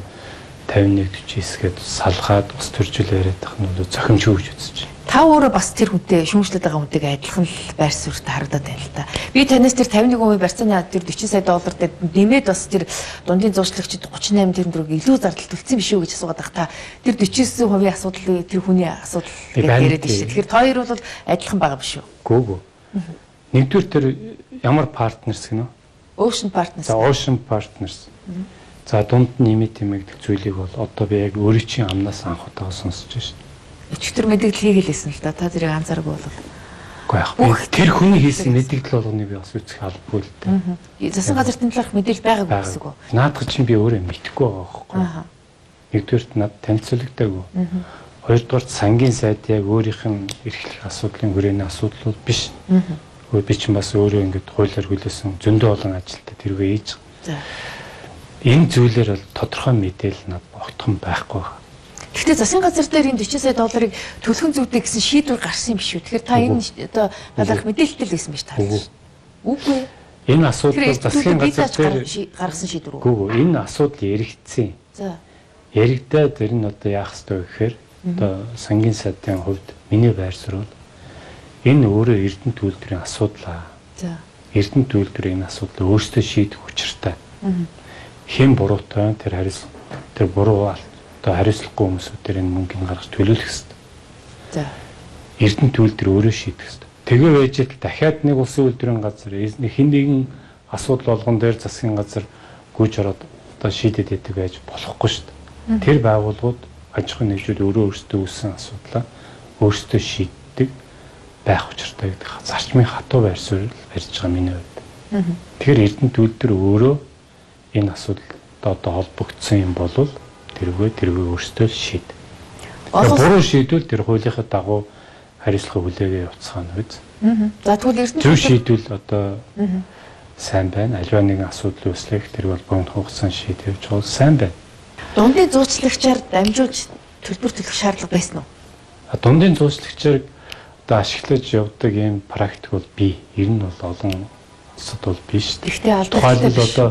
51 49 гээд салгаад ус төржүүл яриад тах нь бол зохимжгүй гэж үзэж байна. Та өөрөө бас тэр хүнтэй шүүмжлээд байгаа хүнтэйг адилхан л байр суурьтай харагдаад байна л та. Би танаас тэр 51% барьцааны тэр 40 сая доллар дээр нэмээд бас тэр дундын зуучлагчид 38 тэрбум төгрөг илүү зардал төлсөн биш үү гэж асуугаад байх та. Тэр 49% асуудлыг тэр хүний асуудал гэж байна яриад тий. шүү. Тэгэхээр та хоёр бол адилхан байгаа биш үү? Гүүгүү. Нэгдүгээр тэр ямар партнерс гинэ? Ocean Partners. За Ocean Partners. За дунд нэмэт тэмээгдэх зүйлийг бол одоо би яг өөрийн чинь амнаас анх удаа сонсож байна шүү. Өчигдөр мэдээлэл хийгэлээсэн л да. Та тэрийг анзааргүй бол. Үгүй яах вэ? Тэр хүний хийсэн мэдээлэл болгоныг би бас үзэх албагүй л дээ. Засан газар тэмдэглэх мэдээлэл байгаагүй гэсэн үг үү? Наадах чинь би өөрөө мэдхгүй байгаа байхгүй. Аа. Нэгдүгээрт над танилцуулагдаагүй. Хоёрдугаарт сангийн сайд яг өөрийнх нь эрхлэх асуудлын хүрээний асуудал бол биш. Өө би чинь бас өөрөө ингэж хуулиар хүлээсэн зөндөө олон ажилтаа тэргээ ээж. За. Энэ зүйлээр бол тодорхой мэдээлэл над огтхон байхгүй байна. Гэхдээ засгийн газар дээр энэ 40 сая долларыг төлхөн зүйтэй гэсэн шийдвэр гарсан юм биш үү? Тэгэхээр та энэ одоо баларх мэдээлэлтэй л байсан биш та. Үгүй. Үгүй. Энэ асуудал засгийн газар дээр гаргасан шийдвэр үү? гүү энэ асуудал яригдсан. За. Яригдаад тэр нь одоо яах ёстой вэ гэхээр одоо сангийн сайдын хувьд миний байр суурь энэ өөрөө эрдэнэ төлөвлөрийн асуудал. За. Эрдэнэ төлөвлөрийн энэ асуудлыг өөрсдөө шийдэх учиртай. Хэн буруутай тэр хариуц тэр буруу одоо хариуцлахгүй хүмүүсүүдээр энэ мөнгөний гаргаж төлөвлөх хэрэгтэй. За. Эрдэнэ төлөвлөр өөрөө шийдэх хэрэгтэй. Тэгээ байж л дахиад нэг улсын үйлдвэрийн газар хэн нэгэн асуудал болгон дээр засгийн газар гүйж ороод одоо шийдэд байдаг байж болохгүй шүү дээ. Тэр байгууллагууд аж ахуйн нэгжүүд өөрөө өөрсдөө үүссэн асуудлаа өөрсдөө шийддэг байх учиртай гэдэг зарчмын хатуу байр суурь барьж байгаа миний хувьд. Тэгэхээр Эрдэнэ төлөвлөр өөрөө энэ асуудалд одоо холбогдсон юм бол тэрвээ тэрвээ өөрсдөө шийд. Буруу шийдвэл тэр хуулийнхаа дагуу хариуцлага хүлээгээ явуулсан үед. За тэгвэл Эрдэнэ зөв шийдвэл одоо сайн байна. Аливаа нэгэн асуудал үүслэх тэр бол богино хугацаанд шийдэж бол сайн байна. Дундын зуучлагчаар дамжуулж төлбөр төлөх шаардлага байсан уу? Дундын зуучлагчаар одоо ашиглаж явдаг ийм практик бол бий. Ер нь бол олон улсад бол биш. Гэхдээ тухайлбал одоо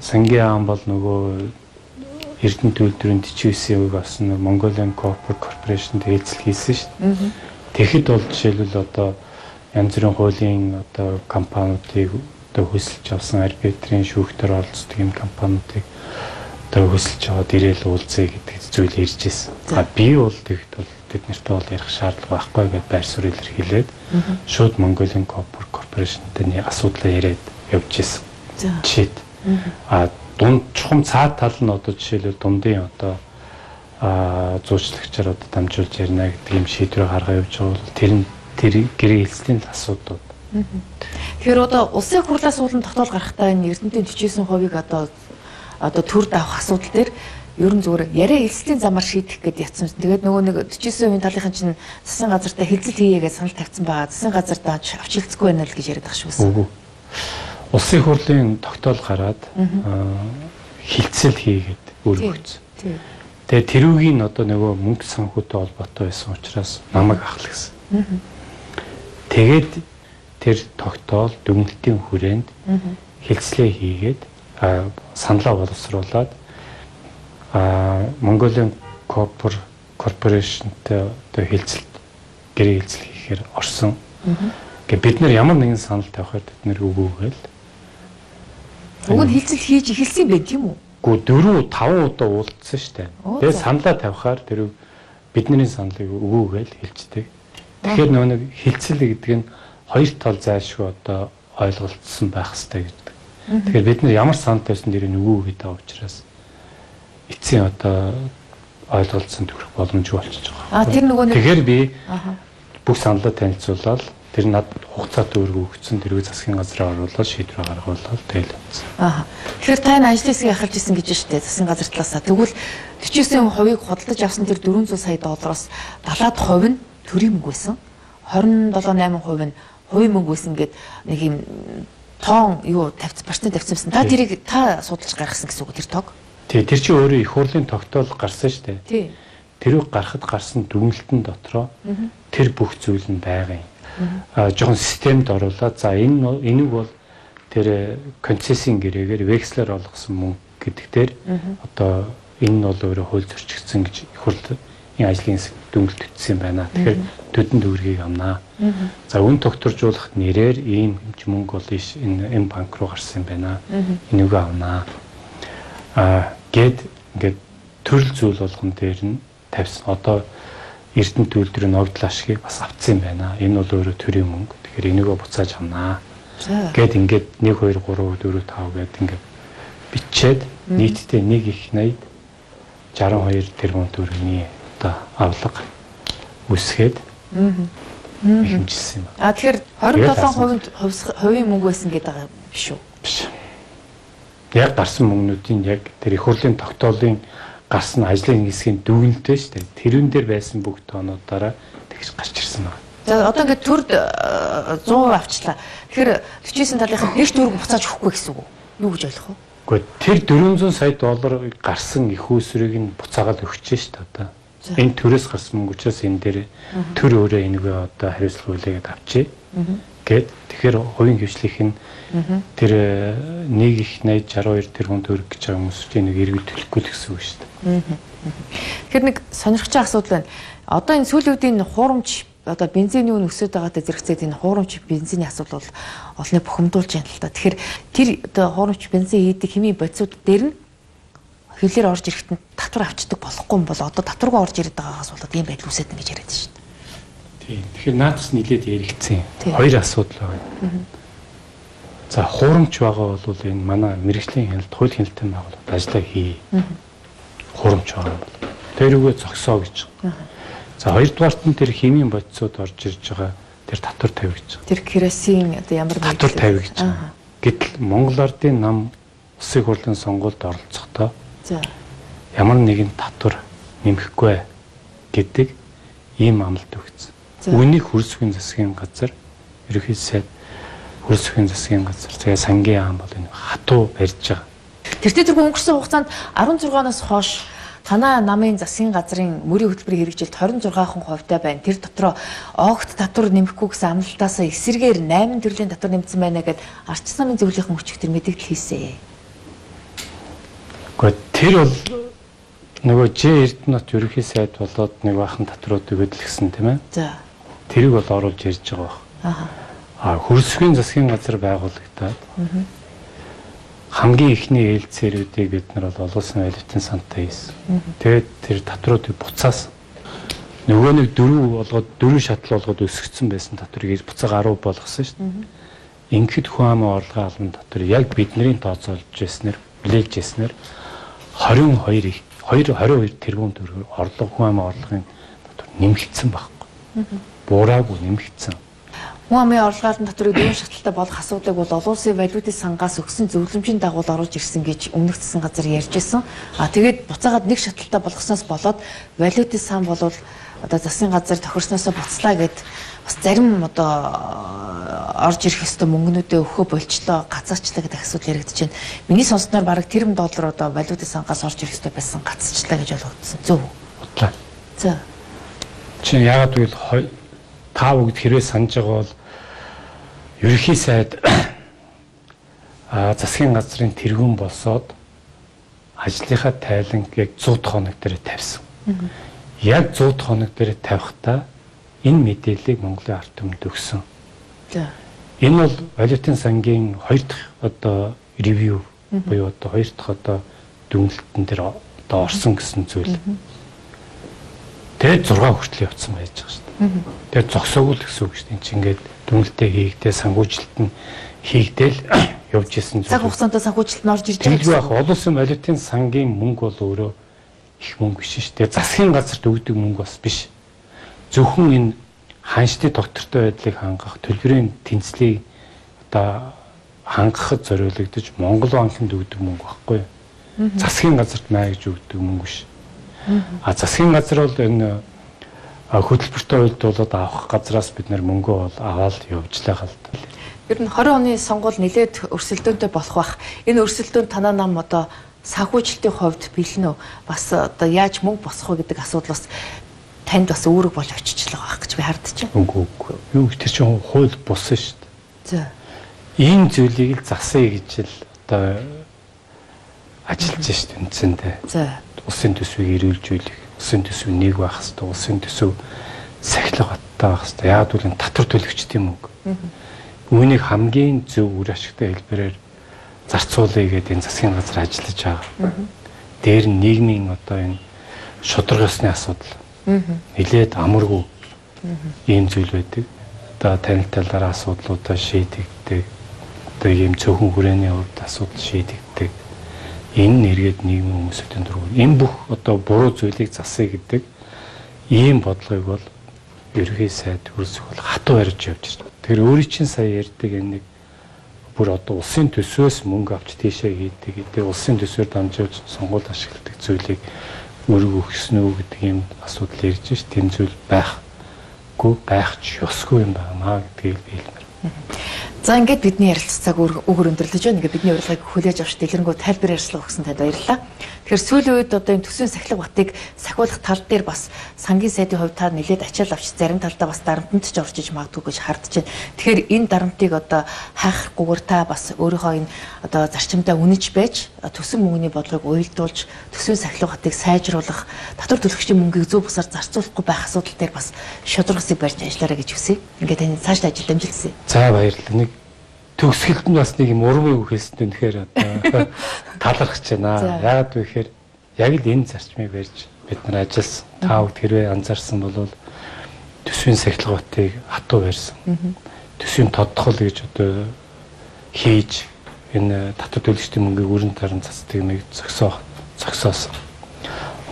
сангийн аан бол нөгөө Эрдэнэ төлөвлөрийн 49-ийг бас Mongolian Corporate Corporation дээлцэл хийсэн шүү дээ. Тэгэхэд бол жишээлбэл одоо янз бүрийн хуулийн одоо компаниудыг одоо хөсөлж авсан арбитрийн шүүхтэр оролцдог юм компаниудыг одоо хөсөлж аваад ирээл уулзъя гэдэг зүйл ирж ирсэн. А би бол тэгэд бол бид нартай бол ярих шаардлага байхгүй гэдээ байр суурь илэрхийлээд шууд Mongolian Corporation-тэй нэг асуудлаа яриад явж ирсэн. Жишээд а дунд чухам цаад тал нь одоо жишээлбэл дундын одоо а зуучлагчаар одоо дамжуулж ярина гэдэг юм шийдвэр гаргаа явж байгаа бол тэр нь тэр гэрээ хэлцлийн асуудлууд. Тэгэхээр одоо улсын хурлаас уулын тогтоол гарахтаа энэ Эрдэнэтийн 49%-ийг одоо одоо төр давах асуудал дээр ер нь зүгээр яриа хэлцлийн замаар шийдэх гэдээ ятсан. Тэгээд нөгөө нэг 49%-ийн талынхан чинь засгийн газартаа хилцэл хийе гэж санал тавьсан байгаа. Засгийн газар даач авч хэлцэхгүй байна л гэж яриад байгаа шүүс. Үгүй. Улсын хурлын тогтоол гараад хилцэл хийгээд өргөцсөн. Тэгээ тэрүүгийн одоо нөгөө мөнгө санхүүтэй холбоотой байсан учраас намайг ахлагсан. Тэгээд тэр тогтоол дүгнэлтийн хүрээнд хэлцлээ хийгээд саналаа боловсруулад Mongolian Corpor Corporation-тэй одоо хэлцэлт гэрээ хэлцэл хийхээр орсон. Гэ бид нар ямар нэгэн санал тавихаар бид нэр өгөөгөл. Уг нь хэлцэл хийж эхэлсэн байх юм уу? Гэхдээ 4 5 удаа уулзсан шүү дээ. Тэгээд саналаа тавихаар тэр бидний саналыг өгөөгөл хэлждэг. Тэгэхээр нөгөө нэг хилцэл гэдэг нь хоёр тал зайлшгүй одоо ойлголцсон байх хэрэгтэй гэдэг. Тэгэхээр бид нар ямар санал тавьсан дээр нөгөө гэдэг учраас эцсийн одоо ойлголцсон төрөх боломжгүй болчихж байгаа. А тэр нөгөө нэг Тэгэхээр би бүх саналаа танилцуулаад тэр над хугацаатай өргө өгсөн тэргүй засгийн газраа оруулаад шийдвэр гаргуулаад тэгэл явсан. Аа. Тэгэхээр та энэ ажлын хэсгийг ахалж исэн гэж штэ засгийн газар талаасаа. Тэгвэл 49%-ийг худалдаж авсан тэр 400 сая доллароос 70% нь төрийн мөнгө байсан. 27.8% нь хувийн мөнгө байсан гэд нэг юм тоон юу тавьц процент тавьсан. Та тэрийг та судалж гаргасан гэсэн үг тэр тог. Тий, тэр чинь өөрөө их хурлын тогтоол гарсан шүү дээ. Тий. Тэрийг гарахад гарсан дүгнэлтэн дотроо тэр бүх зүйл нь байгаа юм. Аа жоохон системд оруулаад за энэ энийг бол тэр концессийн гэрээгээр векслэр олгосон мөнгө гэдэг дээр одоо энэ нь бол өөрөө хууль зөрчигдсөн гэж их хурлын ажлын хэсэг дүнэлт өгсөн байна. Тэгэхээр төдөн төгрөгийг авнаа. За үн тогтворжуулах нэрээр ийм мөнгө бол энэ энэ банк руу гарсан юм байна. Энийг авнаа. Аа гэд ингээд төрөл зүйл болгон дээр нь тавьсан. Одоо Эрдэнэ төлөвлөрийн ногдол ашгийг бас авцсан юм байна. Энэ бол өөрөө төрийн мөнгө. Тэгэхээр энийгөө буцааж авнаа. Гэт ингээд 1 2 3 4 5 гэд ингээд бичээд нийтдээ 1 их 80 62 тэрбум төгрөгийн одоо авлага үсгээд хэмжилсэн юм. А тэгэхээр 27% хувийн мөнгө байсан гэдэг байгаа биш үү? Биш. Яг гарсан мөнгнүүдийн яг тэр их хурлын тогтоолын гарсан ажлын хэсгийн дүгнэлттэй шүү дээ. Тэрүүн дээр байсан бүх тоонуудаараа тэгж гарч ирсэн байна. За одоо ингээд төрд 100% авчлаа. Тэгэхээр 49 талынхаа нэг төгрөг буцааж өгөхгүй гэсэн үг? Юу гэж ойлгох вэ? Гэхдээ тэр 400 сая доллар гарсан их үүсвэрийг нь буцаагаад өгч шүү дээ одоо. Энэ төрөөс гарсан мөнгө учраас энэ дээр төр өөрөө энийг одоо хариуцлага үлээгээд авчи. Гэт тэгэхээр хувийн хвшлийнх нь тэр нэг их 80 62 тэрбум төгрөг гэж байгаа хүмүүс чинь нэг эргэл төлөхгүй л гэсэн үг шүү дээ. Тэгэхээр нэг байгаа асуудал байна. Одоо энэ сүүлийн үеийн хуурамч одоо бензиний үн өсөд байгаатай зэрэгцээд энэ хуурамч бензиний асуудал бол олны бухимдуулж байна л та. Тэгэхээр тэр одоо хуурамч бензин хийдэг химийн бодисууд дээр нь хөлөөр орж ирэхэд татвар авчдаг болохгүй юм бол одоо татваргүй орж ирээд байгаагаас болоод ийм байдал үүсээд ингэж яриад дээ. Тийм. Тэгэхээр наадас нилээд яригдсан. Хоёр асуудал байна. За хуурамч байгаа бол энэ манай мэрэгжлийн хяналт, хууль хяналтын байгууллагад ажиллаа хий. Хуурамч байгаа бол. Тэрүүгээ зогсоо гэж. За хоёрдугаарт нь тэр химийн бодисууд орж ирж байгаа тэр татвар тавь гэж. Тэр керосин одоо ямар татвар тавь гэж. Гэтэл Монгол Ардын нам Улсын хурлын сонгуульд оролцохдоо За. Ямар нэгэн татвар нэмэхгүй гэдэг ийм амлалт өгсөн. Үүнийг хөрсвийн засгийн газар ерөнхий сайд хөрсвийн засгийн газар тэгээ сангийн аам бол энэ хатуу барьж байгаа. Тэртээ тэргүй өнгөрсөн хугацаанд 16-наас хойш танаа намын засгийн газрын мөрийн хөтөлбөрийн хэрэгжилт 26% хувьтай байна. Тэр дотроо огт татвар нэмэхгүй гэсэн амлалтаас эсэргээр 8 төрлийн татвар нэмсэн байна гэд арч намын зөвлөлийн хүч төр мэдээлэл хийсэн. Гэхдээ тэр бол нөгөө Ж Эрдэнэт ерөнхий сайд болоод нэг бахан татруудыг хөдөлгсөн тийм ээ. За. Тэрийг бол оруулж ярьж байгаа баг. Аа. А хөрсгийн засгийн газар байгуулагдаад хамгийн ихний ээлцээрүүдийг бид нар бол олуулсан валютын сантай хийсэн. Тэгээд тэр татруудыг буцаас нөгөө нэг дөрөв болгоод дөрөв шатал болгоод өсгцэн байсан татрыг буцаага 10 болгосон шүү дээ. Ингээд хүн амын орлогын албан татвар яг бидний тооцоолж ирснээр блэжж ирснээр 22 их 2 22 тэрбум төгрөг орлого хүн амын орлогын дотор нэмэгдсэн байхгүй. Буураагүй нэмэгдсэн. Хүн амын орлогын татварыг дөрвөн шаталтай болох асуудлыг бол олон улсын валютын сангаас өгсөн зөвлөмжийн дагуу оруулж ирсэн гэж өмнөх засгийн газар ярьж исэн. А тэгээд буцаагаад нэг шаталтай болгосноос болоод валютын сан болвол одоо засгийн газар тохирсноосоо буцлаа гэд бас зарим одоо орж ирэх ёстой мөнгнүүдээ өгөхөө болчлоо гацаачлаа гэдэг асуудал яригдж байна. Миний сонссноор бараг тэрбум доллар одоо валютын сангаас орж ирэх ёстой байсан гацаачлаа гэж ойлгогдсон. Зөв үү? Бодлоо. За. Чи яагаад гэвэл та бүгд хэрвээ санаж байгаа бол ерөнхий сайд засгийн газрын тэргүүн босоод ажлынхаа тайланг яг 100 хоног дээр тавьсан. Яг 100 хоног дээр тавихтаа энэ мэдээллийг Монголын ард түмэнд өгсөн. За. Энэ бол валютын сангийн хоёр дахь одоо ревю буюу одоо хоёр дахь одоо дүнэлтэн дээр одоо орсон гэсэн зүйл. Тэгээд 6 хүртэл явцсан байж байгаа шүү дээ. Тэгээд зогсоогүй л гэсэн үг шүү дээ. Энд чинь ингээд дүнэлтээ хийгдээ сангуужилт нь хийгдээл явж исэн зүйл. Цаг хугацаанд сангуужилт нь орж ирж байгаа. Тэгэлгүй яг олон улсын валютын сангийн мөнгө бол өөрөө их мөнгө биш шүү дээ. Засгийн газарт өгдөг мөнгө бас биш зөвхөн энэ ханшны доктортой байдлыг хангах төлбөрийн тэнцлийг одоо хангахад зориулагдаж Монгол банкнд өгдөг мөнгө байхгүй юу? Засгийн газарт маа гэж өгдөг мөнгө биш. А засгийн газар бол энэ хөтөлбөртэй уйлдуулаад авах газраас бид нэр мөнгөө бол аваад явжлаа хал. Ер нь 20 оны сонгуул нэлээд өрсөлдөөнтэй болох бах. Энэ өрсөлдөөн танаа нам одоо санхүүжилтийн хувьд бэлэн үү? Бас одоо яаж мөнгө босгох вэ гэдэг асуудал бас танд бас үүрэг болж очичлаа байх гэж би байна. Үгүй үгүй. Юу тэр чинь хууль болсон шүү дээ. За. Ийм зүйлийг л засъя гэж л одоо ажиллаж шүү дээ үндсэндээ. За. Улсын төсвийг эрүүлжүүлэх, улсын төсөв нэг байх хэвээр, улсын төсөв сахилга баттай байх хэвээр. Яг үл энэ татвар төлөгчдийн мөнгө. Үүнийг хамгийн зөв үр ашигтай хэлбэрээр зарцуулъя гэдэг энэ засгийн газар ажиллаж байгаа. Дээр нь нийгмийн одоо энэ шударга ёсны асуудал нилээд амаргүй ийм зүйл байдаг. Одоо танилталаараа асуудлуудаа шийдэгдэг. Одоо ийм цөөхөн хүрээний хувьд асуудал шийдэгдэг. Энэ нэргээд нийгмийн хүмүүсийн дөрөв. Энэ бүх одоо буруу зүйлийг засъя гэдэг ийм бодлогыг бол ерхий сайд хөрсөх бол хатуу барьж явж байна. Тэр өөрийн чинь сая ярьдаг энэ нэг бүр одоо улсын төсвөөс мөнгө авч тийшээ хийдэг. Тэгээ улсын төсвөөр дамжуулж сонгуульд ашигладаг зүйлийг мөрөг өгсөн үү гэдэг юм асуудал ярьж ш тэм зүйл байхгүй байх ч ёсгүй юм байна гэдгийг хэлмээр. За ингээд бидний ярилцлагыг өгөр өндөрлөж байна. Ингээд бидний урилгыг хүлээж авч дэлгэрэнгүй тайлбар ярьцлага өгсөн танд баярлалаа. Тэгэхээр сүүлийн үед одоо энэ төсвийн сахилга батыг сахиулах тал дээр бас сангийн сайдын хувьд та нэлээд ачаал авч зарим талдаа бас дарамтанд ч орж иж магадгүй гэж хардж байна. Тэгэхээр энэ дарамтыг одоо хайхгүйгээр та бас өөрийнхөө энэ одоо зарчимдаа үнэж байж төсвийн мөнгөний бодлогыг уйлдуулж төсвийн сахилга батыг сайжруулах татвар төлөгчдийн мөнгийг зөв бусаар зарцуулахгүй байх асуудал дээр бас шударгасыг барьж ажиллаарай гэж хүсье. Ингээд энэ цаашдаа ажил дамжуулсан. За баярлалаа. Нэг төгсгөлд нь бас нэг юм урмыг үхэлсэн үнэхээр одоо талархаж байна. Яагаад вэ гэхээр яг л энэ зарчмыг барьж бид нар ажилласан. Та бүгд хэрвээ анзаарсан бол төсвийн сахилгатыг хатуу барьсан. Төсвийн тодтгол гэж одоо хийж энэ татвар төлөгчдийн мөнгийг өрн таран цацдаг юм зөксөө зөксөөсөн.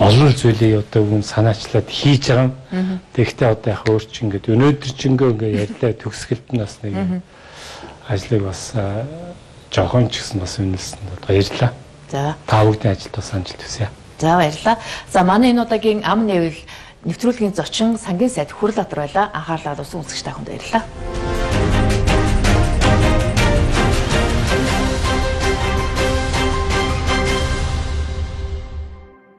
Олон зүйлийг одоо үн санаачлаад хийж байгаа юм. Тэгэхдээ одоо яг өөр чинь ингээд өнөөдөр чингөө ингээд ярьлаа төгсгөлд нь бас нэг ажлыг бас жоохон ч гэсэн бас үнэлсэн баярлалаа. За. Та бүдний ажилд бас амжилт хүсье. За баярлалаа. За манай энэ удаагийн ам нэвэл нэвтрүүлгийн зочин сангийн сайд хүрл атар байла. Анхаарлаа усан үзэгч таханд баярлалаа.